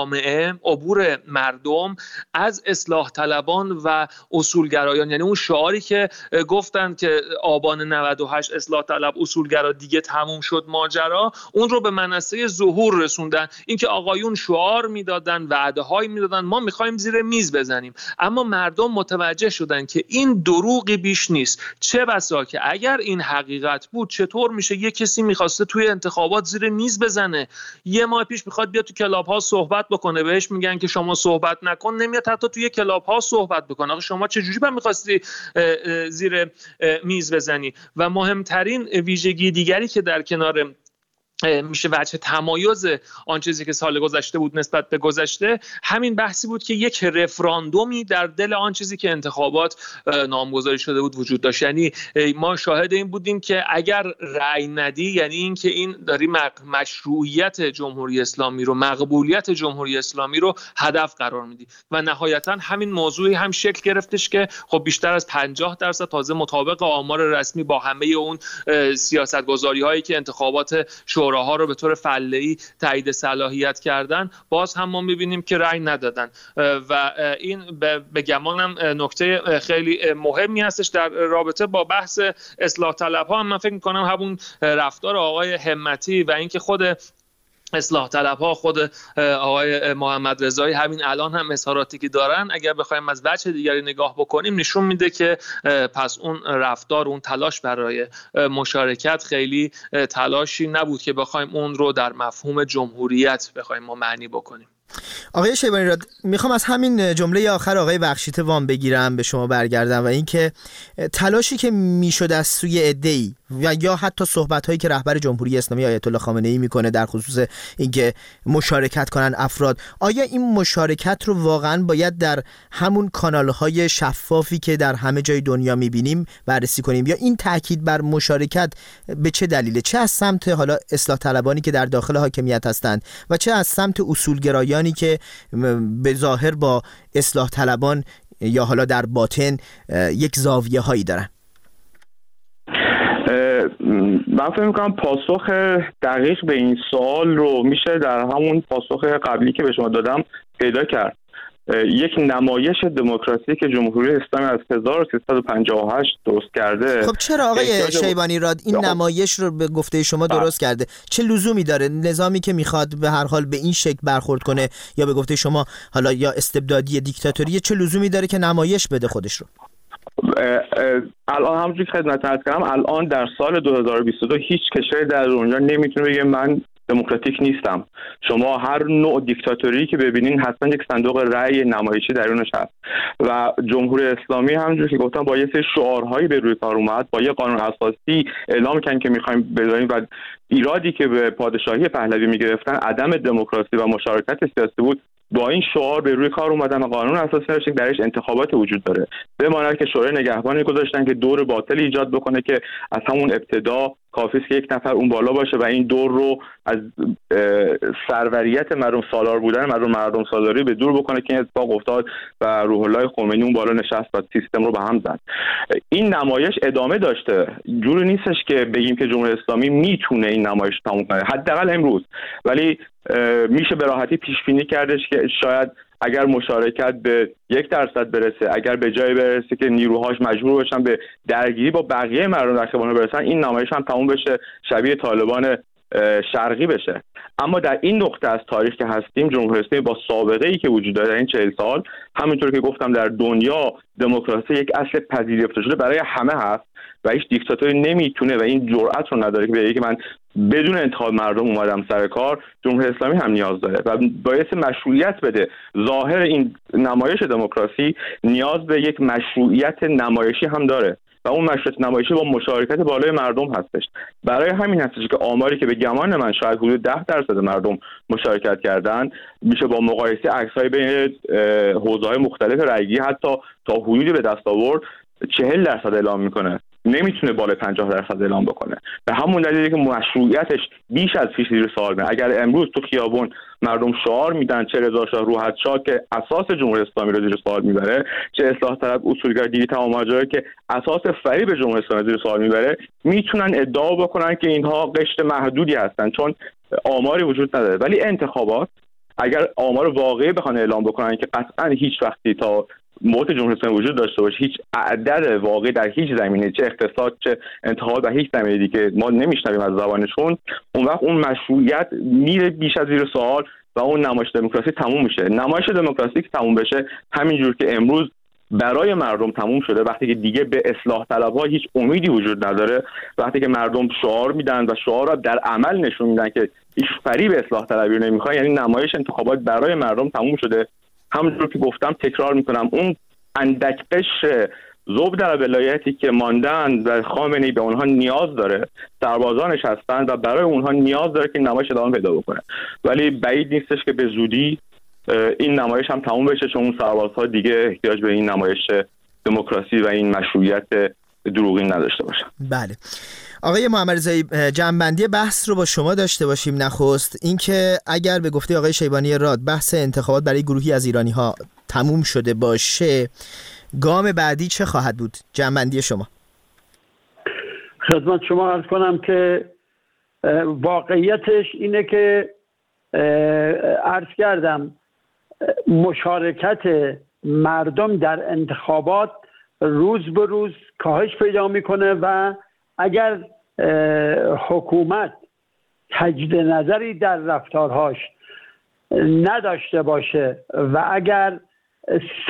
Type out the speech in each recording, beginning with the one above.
جامعه عبور مردم از اصلاح طلبان و اصولگرایان. یعنی اون شعاری که گفتند که آبان 98 اصلاح طلب اصولگرا دیگه تموم شد ماجرا اون رو به منصه ظهور رسوندن. اینکه آقایون شعار می‌دادن وعده هایی می‌دادن ما می‌خوایم زیر میز بزنیم. اما مردم متوجه شدن که این دروغی بیش نیست. چه بسا که اگر این حقیقت بود چطور میشه یه کسی می‌خواسته توی انتخابات زیر میز بزنه؟ یه ماه پیش می‌خواد بیاد تو کلاب ها صحبت بکنه بهش میگن که شما صحبت نکن نمیاد حتی توی کلاب ها صحبت بکنه. آخه شما چه جوری می‌خواستی زیر میز بزنی؟ و مهمترین ویژگی دیگری که در کنار میشه وجه تمایز آن چیزی که سال گذشته بود نسبت به گذشته. همین بحثی بود که یک رفراندومی در دل آن چیزی که انتخابات نامگذاری شده بود وجود داشت. یعنی ما شاهد این بودیم که اگر رأی ندی یعنی اینکه این داری مشروعیت جمهوری اسلامی رو مقبولیت جمهوری اسلامی رو هدف قرار میدی. و نهایتا همین موضوعی هم شکل گرفتش که خب بیشتر از 50 درصد تازه مطابق آمار رسمی با همه اون سیاست که انتخابات شوراها رو به طور ای تایید صلاحیت کردن باز هم ما می‌بینیم که رأی ندادن. و این به گمانم نکته خیلی مهمی هستش در رابطه با بحث اصلاح طلب ها من فکر می‌کنم همون رفتار آقای همتی و اینکه خود اصلاح طلب ها خود آقای محمد رضایی همین الان هم اظهاراتی که دارن اگر بخوایم از وجه دیگری نگاه بکنیم نشون میده که پس اون رفتار اون تلاش برای مشارکت خیلی تلاشی نبود که بخوایم اون رو در مفهوم جمهوریت بخوایم ما معنی بکنیم. آقای شیبانی راد می‌خوام از همین جمله آخر آقای بخشیت وام بگیرم به شما برگردم و اینکه تلاشی که می‌شد از سوی ای و یا حتی صحبت هایی که رهبر جمهوری اسلامی آیت الله خامنه ای می‌کنه در خصوص اینکه مشارکت کنن افراد آیا این مشارکت رو واقعا باید در همون کانال های شفافی که در همه جای دنیا می‌بینیم بررسی کنیم؟ یا این تاکید بر مشارکت به چه دلیله؟ چه از سمت حالا اصلاح طلبانی که در داخل حاکمیت هستند و چه از سمت اصولگرایانی که به ظاهر با اصلاح طلبان یا حالا در باطن یک زاویه هایی دارن. من فکر می‌کنم پاسخ دقیق به این سوال رو میشه در همون پاسخ قبلی که به شما دادم پیدا کرد. یک نمایش دموکراسی که جمهوری اسلامی از 1358 درست کرده. خب چرا آقای شیبانی راد این نمایش رو به گفته شما درست کرده. چه لزومی داره؟ نظامی که می‌خواد به هر حال به این شکل برخورد کنه یا به گفته شما حالا یا استبدادی دیکتاتوری چه لزومی داره که نمایش بده خودش رو؟ الان همونجوری که خدمت کردم الان در سال 2022 هیچ کشوری در دنیا نمی‌تونه بگه من دموکراتیک نیستم. شما هر نوع دیکتاتوری که ببینین حتما یک صندوق رأی نمایشی درونش هست. و جمهوری اسلامی همونجور که گفتم با یه سری شعارهایی به روی کار اومد با یه قانون اساسی اعلام کردن که می‌خوایم بذاریم و ایرادی که به پادشاهی پهلوی می‌گرفتن عدم دموکراسی و مشارکت سیاسی بود. با این شعار به روی کار اومدن و قانون اساسی نوشتن درش انتخابات وجود داره. بماند که شورای نگهبانی گذاشتن که دور باطل ایجاد بکنه که از همون ابتدا کافی که یک نفر اون بالا باشه و این دور رو از سروریت مردم سالار بودن مردم مردم سالاری به دور بکنه که این اتفاق افتاد و روح الله خمینی اون بالا نشست و سیستم رو به هم زد. این نمایش ادامه داشته. جوری نیستش که بگیم که جمهوری اسلامی می‌تونه این نمایش تموم کنه. حداقل امروز. ولی میشه به راحتی پیش بینی کردش که شاید اگر مشارکت به یک درصد برسه اگر به جای برسه که نیروهاش مجبور باشن به درگیری با بقیه مردم در خیابان برسن این نمایش هم تموم بشه شبیه طالبان شرقی بشه. اما در این نقطه از تاریخ که هستیم جمهوری اسلامی با سابقه ای که وجود داره این چهل سال همینطور که گفتم در دنیا دموکراسی یک اصل پذیرفته شده برای همه هست و هیچ دیکتاتوری نمی‌تونه و این جرأت رو نداره که بگه که من بدون انتخاب مردم اومدم سر کار جمهوری اسلامی هم نیاز داره و باعث مشروعیت بده. ظاهر این نمایش دموکراسی نیاز به یک مشروعیت نمایشی هم داره و اون مشروعیت نمایشی با مشارکت بالای مردم هستش. برای همین هستش که آماری که به گمان من شاید حدود ده درصد مردم مشارکت کردن میشه با مقایسه عکسهای بین حوزه های مختلف رأیگی حتی تا حدودی به دست آورد چهل درصد اعلام می‌کنه. نمی‌تونه بالای 50 درصد اعلام بکنه. به همون دلیلی که مشروعیتش بیش از پیش زیر سوال اگر امروز تو خیابون مردم شعار میدن چه رضا شاه روحت شاه که اساس جمهوری اسلامی رو زیر سوال می‌بره چه اصلاح طلب اصولگرا دیگه تمام که اساس فریب جمهوری اسلامی زیر سوال می‌بره می‌تونن ادعا بکنن که اینها قشر محدودی هستن چون آماری وجود نداره. ولی انتخابات اگر آمار واقعی بخوان اعلام بکنن که قطعا هیچ وقتی تا موت جمهوری وجود داشته باشه هیچ عدد واقعی در هیچ زمینه چه اقتصاد چه انتخابات و هیچ زمینه دیگه ما نمیشنویم از زبانشون اون وقت اون مشروعیت میره بیش از زیر سوال و اون نمایش دموکراسی تموم میشه. نمایش دموکراسی که تموم بشه همینجور که امروز برای مردم تموم شده وقتی که دیگه به اصلاح طلب ها هیچ امیدی وجود نداره وقتی که مردم شعار میدن و شعار را در عمل نشون میدن که هیچ فریب اصلاح طلبی رو نمی‌خواد یعنی نمایش انتخابات برای مردم تموم شده. همونجور که گفتم تکرار می‌کنم اون اندک قش زوب در ولایتی که ماندن و خامنه به اونها نیاز داره سربازانش هستند و برای اونها نیاز داره که نمایش ادامه پیدا بکنه. ولی بعید نیستش که به زودی این نمایش هم تموم بشه چون اون سربازها دیگه احتیاج به این نمایش دموکراسی و این مشروعیت دروغین نداشته باشن. بله. آقای محمد جنبندی بحث رو با شما داشته باشیم. نخست اینکه اگر به گفته آقای شیبانی راد بحث انتخابات برای گروهی از ایرانی ها تموم شده باشه گام بعدی چه خواهد بود؟ جنبندی شما. خدمت شما ارز کنم که واقعیتش اینه که عرض کردم مشارکت مردم در انتخابات روز به روز کاهش پیدا می‌کنه و اگر حکومت تجد نظری در رفتارهاش نداشته باشه و اگر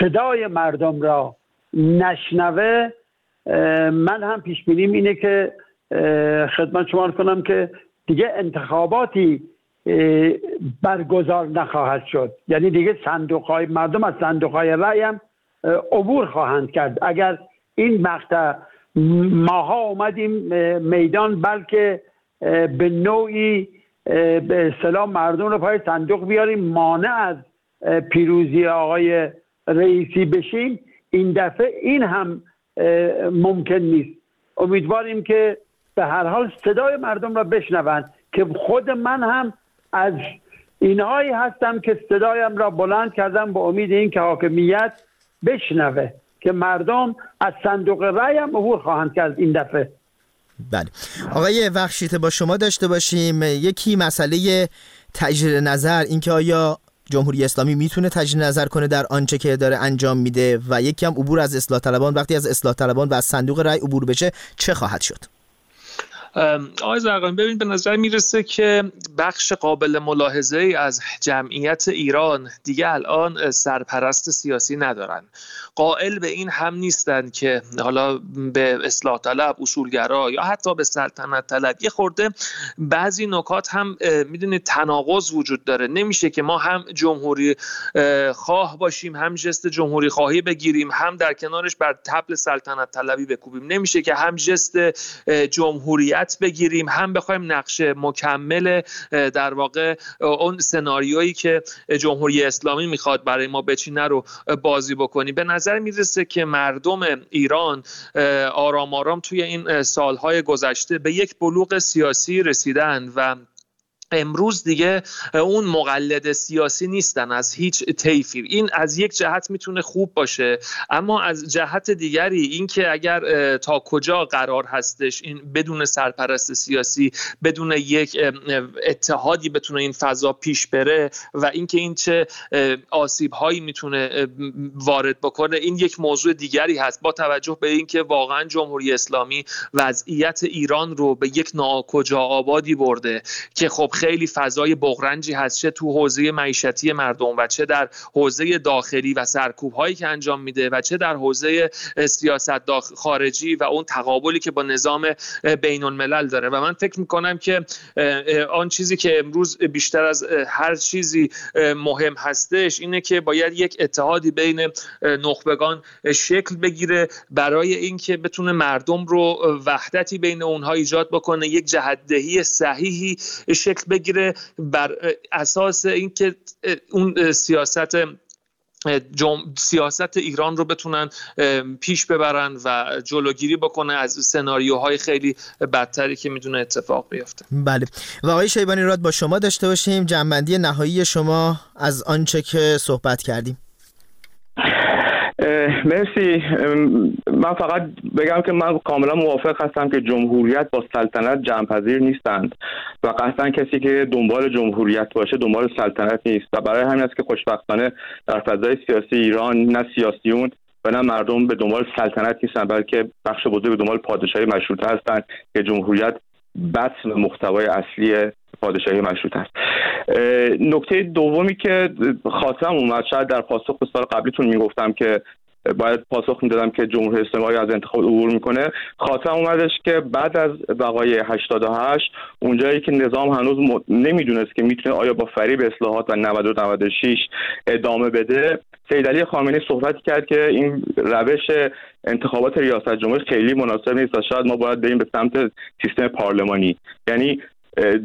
صدای مردم را نشنوه من هم پیش بینیم اینه که خدمت شما کنم که دیگه انتخاباتی برگزار نخواهد شد. یعنی دیگه صندوق مردم از صندوق های رأی هم عبور خواهند کرد. اگر این مقطع ماها اومدیم میدان بلکه به نوعی به اصطلاح مردم رو پای صندوق بیاریم مانع از پیروزی آقای رئیسی بشیم. این دفعه این هم ممکن نیست. امیدواریم که به هر حال صدای مردم را بشنوند که خود من هم از اینهایی هستم که صدایم را بلند کردم به امید این که حاکمیت بشنوه. که مردم از صندوق رأی هم عبور خواهند کرد این دفعه. بله. آقای وخشیته با شما داشته باشیم. یکی مسئله تجدید نظر اینکه آیا جمهوری اسلامی می‌تونه تجدید نظر کنه در آنچه که داره انجام میده و یکی هم عبور از اصلاح طلبان. وقتی از اصلاح طلبان و از صندوق رأی عبور بشه چه خواهد شد؟ آقای زرقانی ببین به نظر می‌رسه که بخش قابل ملاحظه ای از جمعیت ایران دیگه الان سرپرست سیاسی ندارن. قائل به این هم نیستن که حالا به اصلاح طلب اصولگرا یا حتی به سلطنت طلب. یه خورده بعضی نکات هم می‌دونید تناقض وجود داره. نمیشه که ما هم جمهوری خواه باشیم هم جست جمهوری خواهی بگیریم هم در کنارش بر تبل سلطنت طلبی بکوبیم. نمیشه که هم جست جمهوریت بگیریم هم بخوایم نقش مکمل در واقع اون سناریویی که جمهوری اسلامی می‌خواد برای ما بچینه رو بازی بکنیم. به نظر می‌رسه که مردم ایران آرام آرام توی این سالهای گذشته به یک بلوغ سیاسی رسیدن و امروز دیگه اون مقلد سیاسی نیستن از هیچ طیفی. این از یک جهت می‌تونه خوب باشه اما از جهت دیگری اینکه اگر تا کجا قرار هستش این بدون سرپرست سیاسی بدون یک اتحادی بتونه این فضا پیش بره و اینکه این چه آسیب هایی می‌تونه وارد بکنه این یک موضوع دیگری هست. با توجه به اینکه واقعا جمهوری اسلامی وضعیت ایران رو به یک ناکجا آبادی برده که خب خیلی فضای بغرنجی هست چه تو حوزه معیشتی مردم و چه در حوزه داخلی و سرکوب هایی که انجام میده و چه در حوزه سیاست خارجی و اون تقابلی که با نظام بین الملل داره. و من فکر می‌کنم که آن چیزی که امروز بیشتر از هر چیزی مهم هستش اینه که باید یک اتحادی بین نخبگان شکل بگیره برای اینکه بتونه مردم رو وحدتی بین اونها ایجاد بکنه یک جهتدهی صحیحی شکل بگیره بر اساس اینکه اون سیاست جم... سیاست ایران رو بتونن پیش ببرن و جلوگیری بکنه از سناریوهای خیلی بدتری که می‌دونه اتفاق بیفته. بله. و آقای شیبانی راد با شما داشته باشیم. جنبندی نهایی شما از آنچه که صحبت کردیم. مرسی. من فقط بگم که من کاملا موافق هستم که جمهوریت با سلطنت جمعپذیر نیستند و قطعا کسی که دنبال جمهوریت باشه دنبال سلطنت نیست. و برای همین است که خوشبختانه در فضای سیاسی ایران نه سیاسیون و نه مردم به دنبال سلطنت نیستن بلکه بخش بزرگ به دنبال پادشاهی مشروطه هستند که جمهوریت بطن محتوای اصلی پادشاهی مشروط است. نکته دومی که خاطرم اومد شاید در پاسخ به سال قبلیتون می‌گفتم که باید پاسخ می‌دادم که جمهوری اسلامی از انتخاب عبور می‌کنه. خاطرم اومدش که بعد از بقای 88 اونجایی که نظام هنوز م... نمی‌دونست که می‌تونه آیا با فریب اصلاحات و 90 و 96 ادامه بده سید علی خامنه‌ای صحبت کرد که این روش انتخابات ریاست جمهوری خیلی مناسب نیست و شاید ما باید بریم به سمت سیستم پارلمانی. یعنی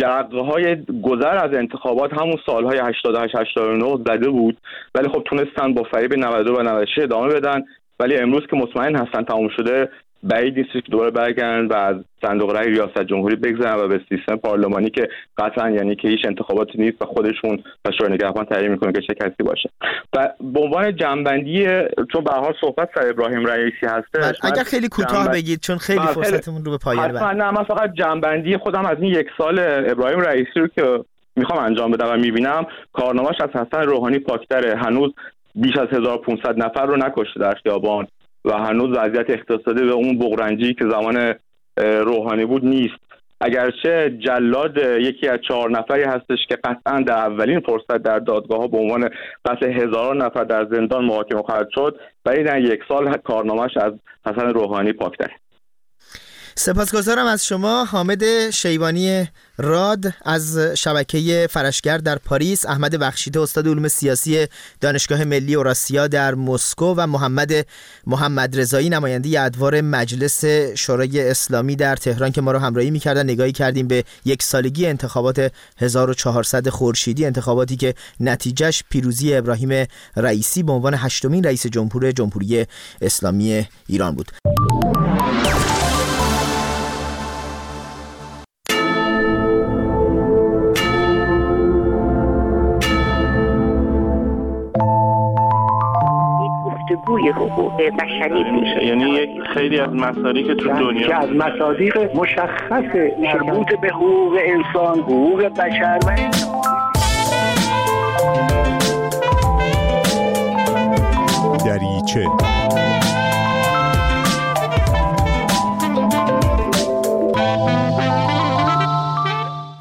جرقه های گذر از انتخابات همون سالهای 88 89 زده بود. ولی خب تونستن با فریب 92 و 96 ادامه بدن. ولی امروز که مطمئن هستن تموم شده بعید نیست که دوباره برگردن و از صندوق رای ریاست جمهوری بگذرن و به سیستم پارلمانی که قطعا یعنی که هیچ انتخاباتی نیست و خودشون و شورای نگهبان تعیین می‌کنه که چه کسی باشه. و به عنوان جنبندی چون به حال صحبت سر ابراهیم رئیسی هسته بله، اگر خیلی کوتاه بگید چون خیلی بله، فرصتمون رو به پایان نه من فقط جنبندی خودم از این یک سال ابراهیم رئیسی رو که می‌خوام انجام بدم و می‌بینم کارنامهش از حسن روحانی پاکتره. هنوز بیش از 1500 نفر رو نکشته در خیابان. و هنوز وضعیت اقتصادی به اون بغرنجی که زمان روحانی بود نیست. اگرچه جلاد یکی از چهار نفری هستش که قطعا در اولین فرصت در دادگاه ها به عنوان قتل هزاران نفر در زندان محاکمه خواهد شد ولی در یک سال کارنامهش از حسن روحانی پاکتره سپاسگزارم از شما حامد شیبانی راد از شبکه فرشگر در پاریس احمد بخشیده استاد علوم سیاسی دانشگاه ملی اوراسیا در مسکو و محمد محمد رضایی نماینده ادوار مجلس شورای اسلامی در تهران که ما رو همراهی می‌کردن. نگاهی کردیم به یک سالگی انتخابات 1400 خورشیدی انتخاباتی که نتیجهش پیروزی ابراهیم رئیسی به عنوان هشتمین رئیس جمهور جمهوری اسلامی ایران بود. گفتگوی حقوق بشری میشه. یعنی یک خیلی از مصادیق تو دنیا. که از مصادیق مشخص مربوط به حقوق انسان حقوق بشر و دریچه.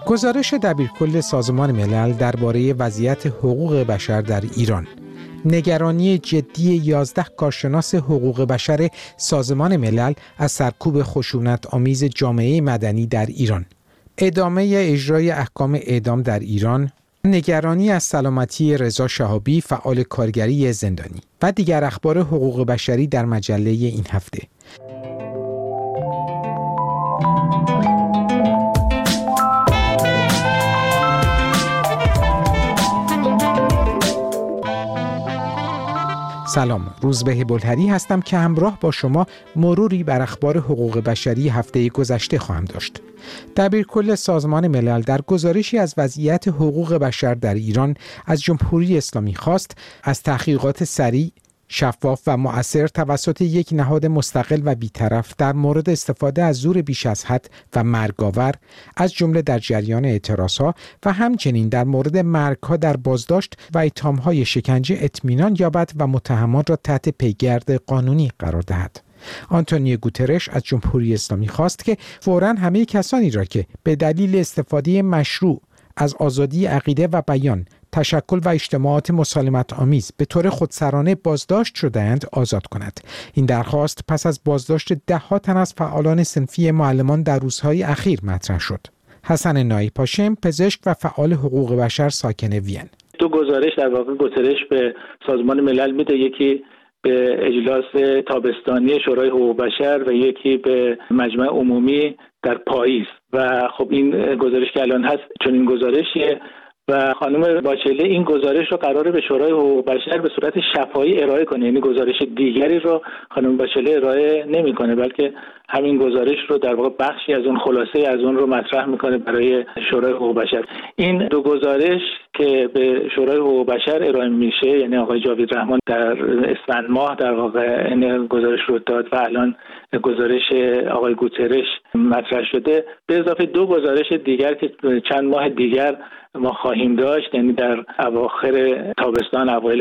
گزارش دبیرکل سازمان ملل درباره وضعیت حقوق بشر در ایران. نگرانی جدی 11 کارشناس حقوق بشر سازمان ملل از سرکوب خشونت آمیز جامعه مدنی در ایران. ادامه اجرای احکام اعدام در ایران نگرانی از سلامتی رضا شهابی فعال کارگری زندانی و دیگر اخبار حقوق بشری در مجله این هفته. سلام. روزبه بلهری هستم که همراه با شما مروری بر اخبار حقوق بشری هفته گذشته خواهم داشت. دبیر کل سازمان ملل در گزارشی از وضعیت حقوق بشر در ایران از جمهوری اسلامی خواست از تحقیقات سریع شفاف و مؤثر توسط یک نهاد مستقل و بیطرف در مورد استفاده از زور بیش از حد و مرگاور از جمله در جریان اعتراضها و همچنین در مورد مرگها در بازداشت و های شکنجه اطمینان یابد و متهمان را تحت پیگرد قانونی قرار دهد. آنتونیو گوترش از جمهوری اسلامی خواست که فورا همه کسانی را که به دلیل استفاده مشروع از آزادی عقیده و بیان تشکل و اجتماعات مسالمت آمیز به طور خودسرانه بازداشت شدهاند آزاد کند. این درخواست پس از بازداشت ده تن از فعالان سنفی معلمان در روزهای اخیر مطرح شد. حسن نایی پاشم پزشک و فعال حقوق بشر ساکن وین. دو گزارش در واقع گزارش به سازمان ملل میده. یکی به اجلاس تابستانی شورای حقوق بشر و یکی به مجمع عمومی در پاییز. و خب این گزارش که الان هست چون این گزارشیه. و خانم باچله این گزارش رو قراره به شورای حقوق بشر به صورت شفاهی ارائه کنه. یعنی گزارش دیگری رو خانم باچله ارائه نمی‌کنه بلکه همین گزارش رو در واقع بخشی از اون خلاصه از اون رو مطرح می‌کنه برای شورای حقوق بشر. این دو گزارش که به شورای حقوق بشر ارائه میشه یعنی آقای جاوید رحمان در اسفند ماه در واقع این گزارش رو داد و الان گزارش آقای گوترش مطرح شده. به اضافه دو گزارش دیگر که چند ماه دیگر ما خواهیم داشت یعنی در اواخر تابستان اوایل